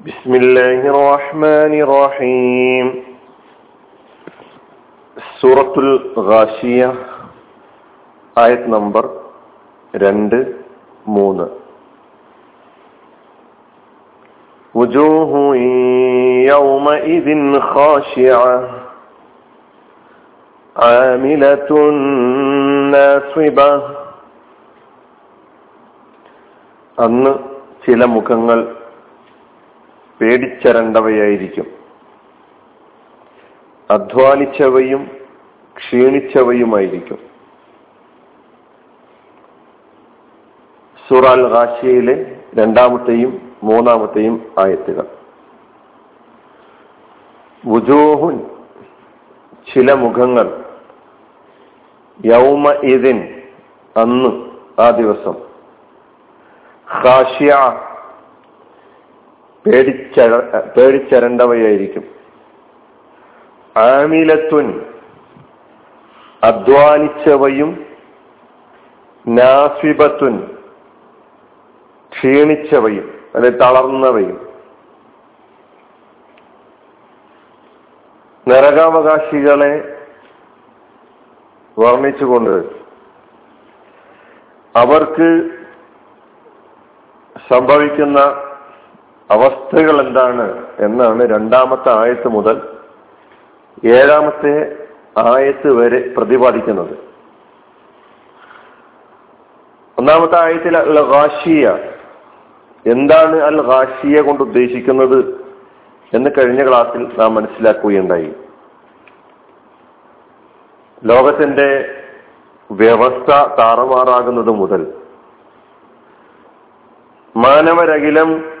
بسم الله الرحمن الرحيم സൂറത്തുൽ ഗാഷിയ ആയത് നമ്പർ രണ്ട് മൂന്ന് وجوه يومئذ خاشعة عاملة ناصبة അന്ന് ചില മുഖങ്ങൾ പേടിച്ചരണ്ടവയായിരിക്കും. അധ്വാനിച്ചവയും ക്ഷീണിച്ചവയുമായിരിക്കും. സുറാൽ റാഷ്യയിലെ രണ്ടാമത്തെയും മൂന്നാമത്തെയും ആയത്തുകൾ. വുജോഹുൻ ചില മുഖങ്ങൾ. യൗമ ഇതിൻ അന്ന് ആ ദിവസം. ഹാഷ്യ പേടിച്ച പേടിച്ചരണ്ടവയായിരിക്കും. ആമിലത്വൻ അധ്വാനിച്ചവയും നാസ്വിപത്വൻ ക്ഷീണിച്ചവയും അല്ലെ തളർന്നവയും. നരകാവകാശികളെ വർണിച്ചുകൊണ്ട് അവർക്ക് സംഭവിക്കുന്ന അവസ്ഥകൾ എന്താണ് എന്നാണ് രണ്ടാമത്തെ ആയത്ത് മുതൽ ഏഴാമത്തെ ആയത്ത് വരെ പ്രതിപാദിക്കുന്നത്. ഒന്നാമത്തെ ആയത്തിൽ അൽ റാഷിയ എന്താണ് അൽ റാഷിയ കൊണ്ട് ഉദ്ദേശിക്കുന്നത് എന്ന് കഴിഞ്ഞ ക്ലാസ്സിൽ നാം മനസ്സിലാക്കുകയുണ്ടായി. ലോകത്തിന്റെ വ്യവസ്ഥ താറുമാറാകുന്നത് മുതൽ മാനവരകിലം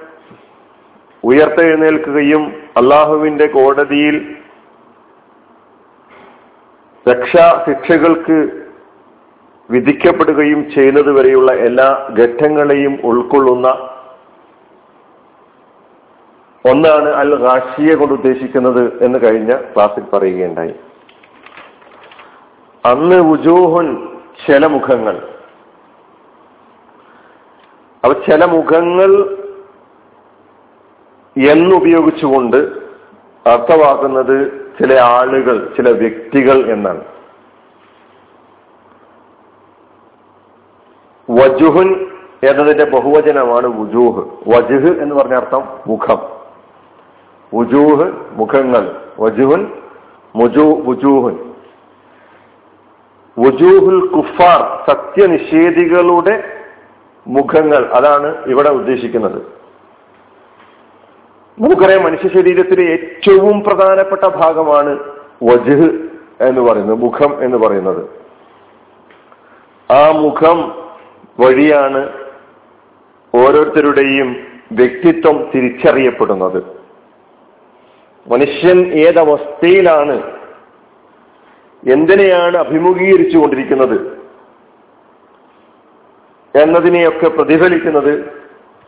ഉയർത്തെഴുന്നേൽക്കുകയും അള്ളാഹുവിന്റെ കോടതിയിൽ രക്ഷാ ശിക്ഷകൾക്ക് വിധിക്കപ്പെടുകയും ചെയ്യുന്നത് വരെയുള്ള എല്ലാ ഘട്ടങ്ങളെയും ഉൾക്കൊള്ളുന്ന ഒന്നാണ് അൽ റാഷിയെ കൊണ്ട് ഉദ്ദേശിക്കുന്നത് എന്ന് കഴിഞ്ഞ ക്ലാസ്സിൽ പറയുകയുണ്ടായി. അന്ന് ഉജൂഹുൻ ചില മുഖങ്ങൾ. അവ ചില മുഖങ്ങൾ എന്നുപയോഗിച്ചുകൊണ്ട് അർത്ഥമാക്കുന്നത് ചില ആളുകൾ ചില വ്യക്തികൾ എന്നാണ്. വജുഹുൻ എന്നതിന്റെ ബഹുവചനമാണ് വുജൂഹ്. വജുഹ് എന്ന് പറഞ്ഞ അർത്ഥം മുഖം. വുജൂഹ് മുഖങ്ങൾ. വജുഹുൻ മുജൂ വുജൂഹുൻ. വുജൂഹുൽ കുഫാർ സത്യനിഷേധികളുടെ മുഖങ്ങൾ. അതാണ് ഇവിടെ ഉദ്ദേശിക്കുന്നത്. നമുക്കറിയാം മനുഷ്യ ശരീരത്തിലെ ഏറ്റവും പ്രധാനപ്പെട്ട ഭാഗമാണ് വജുഹ് എന്ന് പറയുന്നത് മുഖം എന്ന് പറയുന്നത്. ആ മുഖം വഴിയാണ് ഓരോരുത്തരുടെയും വ്യക്തിത്വം തിരിച്ചറിയപ്പെടുന്നത്. മനുഷ്യൻ ഏതവസ്ഥയിലാണ് എന്തിനെയാണ് അഭിമുഖീകരിച്ചു കൊണ്ടിരിക്കുന്നത് എന്നതിനെയൊക്കെ പ്രതിഫലിക്കുന്നത്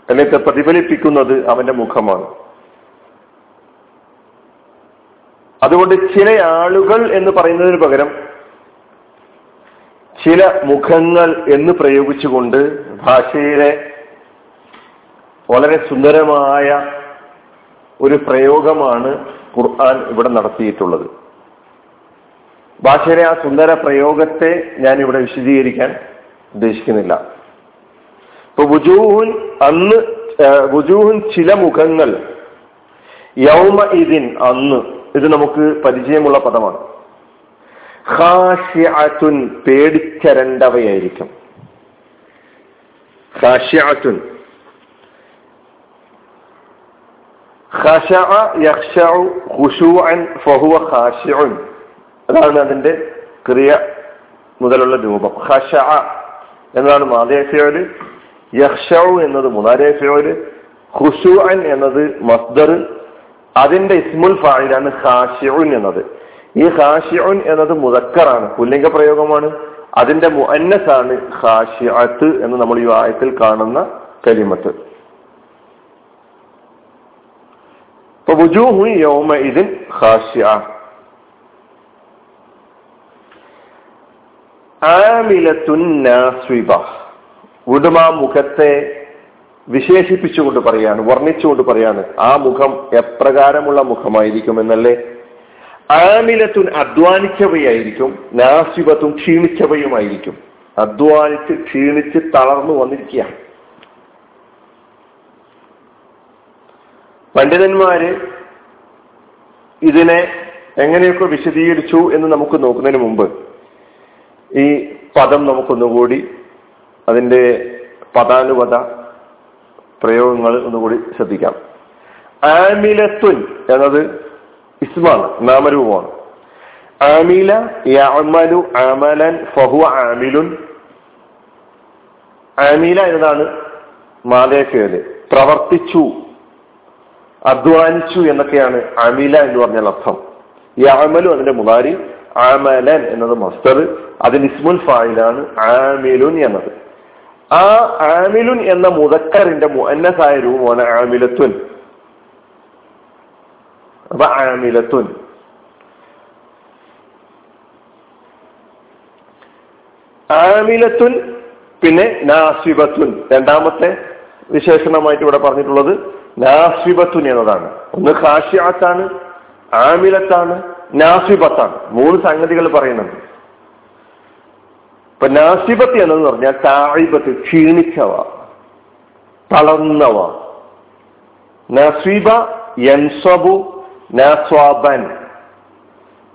അല്ലെങ്കിൽ പ്രതിഫലിപ്പിക്കുന്നത് അവന്റെ മുഖമാണ്. അതുകൊണ്ട് ചില ആളുകൾ എന്ന് പറയുന്നതിന് പകരം ചില മുഖങ്ങൾ എന്ന് പ്രയോഗിച്ചുകൊണ്ട് ഭാഷയിലെ വളരെ സുന്ദരമായ ഒരു പ്രയോഗമാണ് ഖുർആൻ ഇവിടെ നടത്തിയിട്ടുള്ളത്. ഭാഷയിലെ ആ സുന്ദര പ്രയോഗത്തെ ഞാൻ ഇവിടെ വിശദീകരിക്കാൻ ഉദ്ദേശിക്കുന്നില്ല. ഇപ്പൊ ബുജൂഹുൻ അന്ന് ബുജൂഹുൻ ചില മുഖങ്ങൾ യൗമ ഇതിൻ അന്ന് ഇത് നമുക്ക് പരിചയമുള്ള പദമാണ്. ഖാഷിഅത്തുൻ പേടിച്ചരണ്ടവയായിരിക്കും. ഖാഷിഅത്തുൻ. ഖശഅ ഫഹുവ അതാണ് അതിന്റെ ക്രിയ മുതലുള്ള രൂപം. ഖശഅ എന്നതാണ് മാതേഫിയോൽ യഖ്ശഉ എന്നത് മുനാരേഫിയോൽ ഖുശൂഅൻ എന്നത് മസ്ദർ അതിന്റെ ഇസ്മുൽ ഫായിലാണ് ഹാഷിഉൻ എന്നത്. ഈ ഹാഷിഉൻ എന്നത് മുതക്കറാണ് പുല്ലിംഗ പ്രയോഗമാണ്. അതിന്റെ മുഅന്നസാണ് ഹാഷിഅത്ത് എന്ന് നമ്മൾ ഈ ആയത്തിൽ കാണുന്ന കലിമത്ത്. ഉടുമാ മുഖത്തെ വിശേഷിപ്പിച്ചുകൊണ്ട് പറയാണ് വർണിച്ചുകൊണ്ട് പറയാണ് ആ മുഖം എപ്രകാരമുള്ള മുഖമായിരിക്കും എന്നല്ലേ ആമിലത്തുൻ അധ്വാനിച്ചവയായിരിക്കും നാസിബത്തും ക്ഷീണിച്ചവയുമായിരിക്കും. അധ്വാനിച്ച് ക്ഷീണിച്ച് തളർന്നു വന്നിരിക്കുക പണ്ഡിതന്മാര് ഇതിനെ എങ്ങനെയൊക്കെ വിശദീകരിച്ചു എന്ന് നമുക്ക് നോക്കുന്നതിന് മുമ്പ് ഈ പദം നമുക്കൊന്നുകൂടി അതിന്റെ പദാനുപത പ്രയോഗങ്ങൾ ഒന്നുകൂടി ശ്രദ്ധിക്കാം. ആമിലത്തുൻ എന്നത് ഇസ്മാണ് നാമരൂപമാണ്. ആമില യമലു ആമലൻ ഫഹു ആമിലുൻ. ആമില എന്നതാണ് മാതേക്കയിൽ പ്രവർത്തിച്ചു അധ്വാനിച്ചു എന്നൊക്കെയാണ് അമില എന്ന് പറഞ്ഞാൽ അർത്ഥം. യമലു അതിന്റെ മുതാരി ആമലൻ എന്നത് മസ്തർ അതിന് ഇസ്മുൽ ഫായിലാണ് ആമിലുൻ എന്നത്. ആ ആമിലുൻ എന്ന മുതക്കറിന്റെ മുഅന്നസായ രൂപമാണ് ആമിലത്തുൻ. അപ്പൊ ആമിലത്തുൻ. ആമിലത്തുൻ പിന്നെ നാസിബത്തുൻ. രണ്ടാമത്തെ വിശേഷണമായിട്ട് ഇവിടെ പറഞ്ഞിട്ടുള്ളത് നാസിബത്തുൻ എന്നതാണ്. ഒന്ന് ഖാഷിയാത്താണ് ആമിലത്താണ് നാസിബത്താണ്. മൂന്ന് സംഗതികൾ പറയുന്നുണ്ട്. ഇപ്പൊ നാസിബത്ത് എന്നു പറഞ്ഞാൽ താഴിബത്ത് ക്ഷീണിച്ചവ തളർന്നവ. നസീബ യൻസബു നാസ്വാബൻ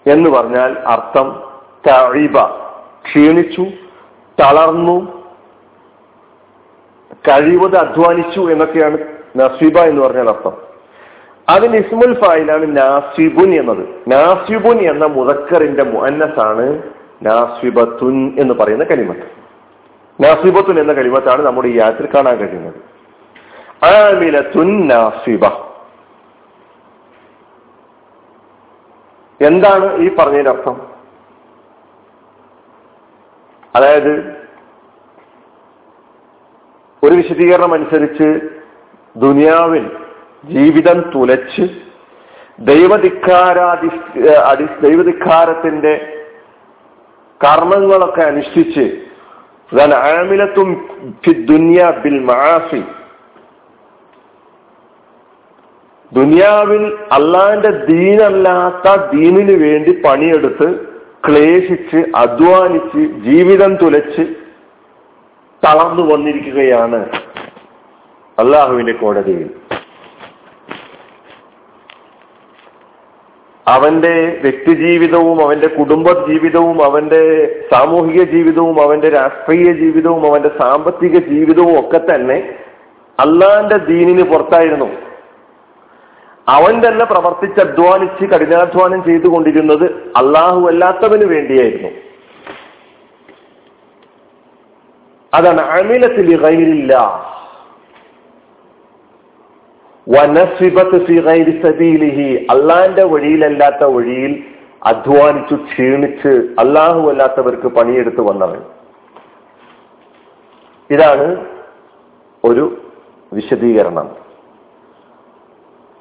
എന്ന് പറഞ്ഞാൽ അർത്ഥം താഴിബ ക്ഷീണിച്ചു തളർന്നു കഴിവത് അധ്വാനിച്ചു എന്നൊക്കെയാണ് നസീബ എന്ന് പറഞ്ഞാൽ അർത്ഥം. അതിന് ഇസ്മുൽ ഫായിലാണ് നാസിബുൻ എന്നത്. നാസിബുൻ എന്ന മുതക്കറിന്റെ മുഅന്നസാണ് നാസിബത്തുൻ എന്ന് പറയുന്ന കലിമത്ത്. നാസിബത്തുൻ എന്ന കലിമത്താണ് നമ്മുടെ ഈ യാത്ര കാണാൻ കഴിയുന്നത്. ആമിലത്തുൻ നാസിബ. എന്താണ് ഈ പറഞ്ഞതിന്റെ അർത്ഥം? അതായത് ഒരു വിശദീകരണം അനുസരിച്ച് ദുനിയാവിൽ ജീവിതം തുലച്ച് ദൈവധിക്കാരാധി അടി ദൈവധിക്കാരത്തിന്റെ കർമ്മങ്ങളൊക്കെ അനുഷ്ഠിച്ച് ആമിലത്തും ബിൽ മാഫി ദുനിയാവിൽ അള്ളാന്റെ ദീനല്ലാത്ത ദീനിന് വേണ്ടി പണിയെടുത്ത് ക്ലേശിച്ച് അധ്വാനിച്ച് ജീവിതം തുലച്ച് തളർന്നു വന്നിരിക്കുകയാണ് അള്ളാഹുവിന്റെ കോടതിയിൽ. അവന്റെ വ്യക്തിജീവിതവും അവന്റെ കുടുംബ ജീവിതവും അവന്റെ സാമൂഹിക ജീവിതവും അവന്റെ രാഷ്ട്രീയ ജീവിതവും അവന്റെ സാമ്പത്തിക ജീവിതവും ഒക്കെ തന്നെ അള്ളാന്റെ ദീനിന് പുറത്തായിരുന്നു. അവൻ തന്നെ പ്രവർത്തിച്ച് അധ്വാനിച്ച് കഠിനാധ്വാനം ചെയ്തുകൊണ്ടിരുന്നത് അള്ളാഹു അല്ലാത്തവന് വേണ്ടിയായിരുന്നു. അതാണ് അമിലത്തിൽ ഗൈരില്ല അള്ളാന്റെ വഴിയിലല്ലാത്ത വഴിയിൽ അധ്വാനിച്ചു ക്ഷീണിച്ച് അള്ളാഹു അല്ലാത്തവർക്ക് പണിയെടുത്ത് വന്നവൻ. ഇതാണ് ഒരു വിശദീകരണം.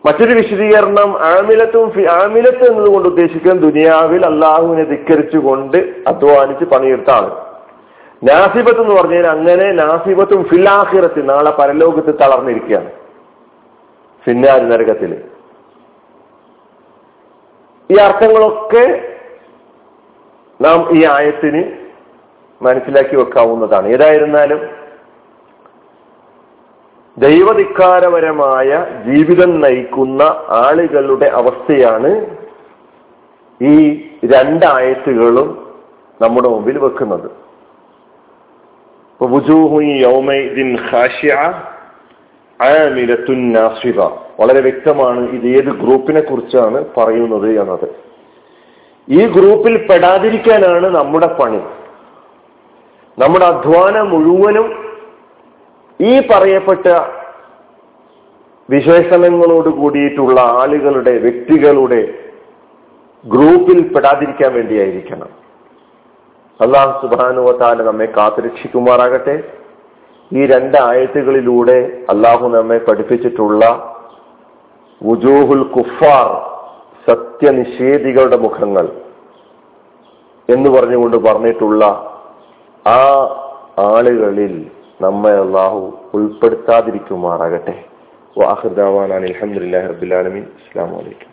മറ്റൊരു വിശദീകരണം ആമിലത്തും ആമിലത്ത് എന്നതുകൊണ്ട് ഉദ്ദേശിക്കുന്നത് ദുനിയാവിൽ അള്ളാഹുവിനെ ധിക്കരിച്ചുകൊണ്ട് അധ്വാനിച്ച് പണിയെടുത്ത ആൾ. നാസിബത്ത് എന്ന് പറഞ്ഞാൽ അങ്ങനെ നാസിബത്തും ഫിലാഹിറത്തിൽ നാളെ പരലോകത്ത് തളർന്നിരിക്കുകയാണ്. ഫിന്നാരി നരകത്തിൽ ഈ അർത്ഥങ്ങളൊക്കെ നാം ഈ ആയത്തിന് മനസ്സിലാക്കി വെക്കാവുന്നതാണ്. ഏതായിരുന്നാലും ദൈവധിക്കാരപരമായ ജീവിതം നയിക്കുന്ന ആളുകളുടെ അവസ്ഥയാണ് ഈ രണ്ടായത്തുകളും നമ്മുടെ മുമ്പിൽ വെക്കുന്നത്. വളരെ വ്യക്തമാണ് ഇത് ഏത് ഗ്രൂപ്പിനെ കുറിച്ചാണ് പറയുന്നത് എന്നത്. ഈ ഗ്രൂപ്പിൽ പെടാതിരിക്കാനാണ് നമ്മുടെ പണി. നമ്മുടെ അധ്വാനം മുഴുവനും ഈ പറയപ്പെട്ട വിശേഷണങ്ങളോട് കൂടിയിട്ടുള്ള ആളുകളുടെ വ്യക്തികളുടെ ഗ്രൂപ്പിൽ പെടാതിരിക്കാൻ വേണ്ടിയായിരിക്കണം. അള്ളാഹു സുബാനുവത്താൽ നമ്മെ കാത്തുരക്ഷിക്കുമാറാകട്ടെ. ഈ രണ്ട് ആയത്തുകളിലൂടെ അള്ളാഹു നമ്മെ പഠിപ്പിച്ചിട്ടുള്ള വുജൂഹുൽ കുഫാർ സത്യനിഷേധികളുടെ മുഖങ്ങൾ എന്ന് പറഞ്ഞുകൊണ്ട് പറഞ്ഞിട്ടുള്ള ആ ആളുകളിൽ നമ്മെ അള്ളാഹു ഉൾപ്പെടുത്താതിരിക്കുമാറാകട്ടെ. വാഹിർദാവാൻ അലഹമുല്ലാ റബുലാലമീൻ അസ്സാം വലൈക്കും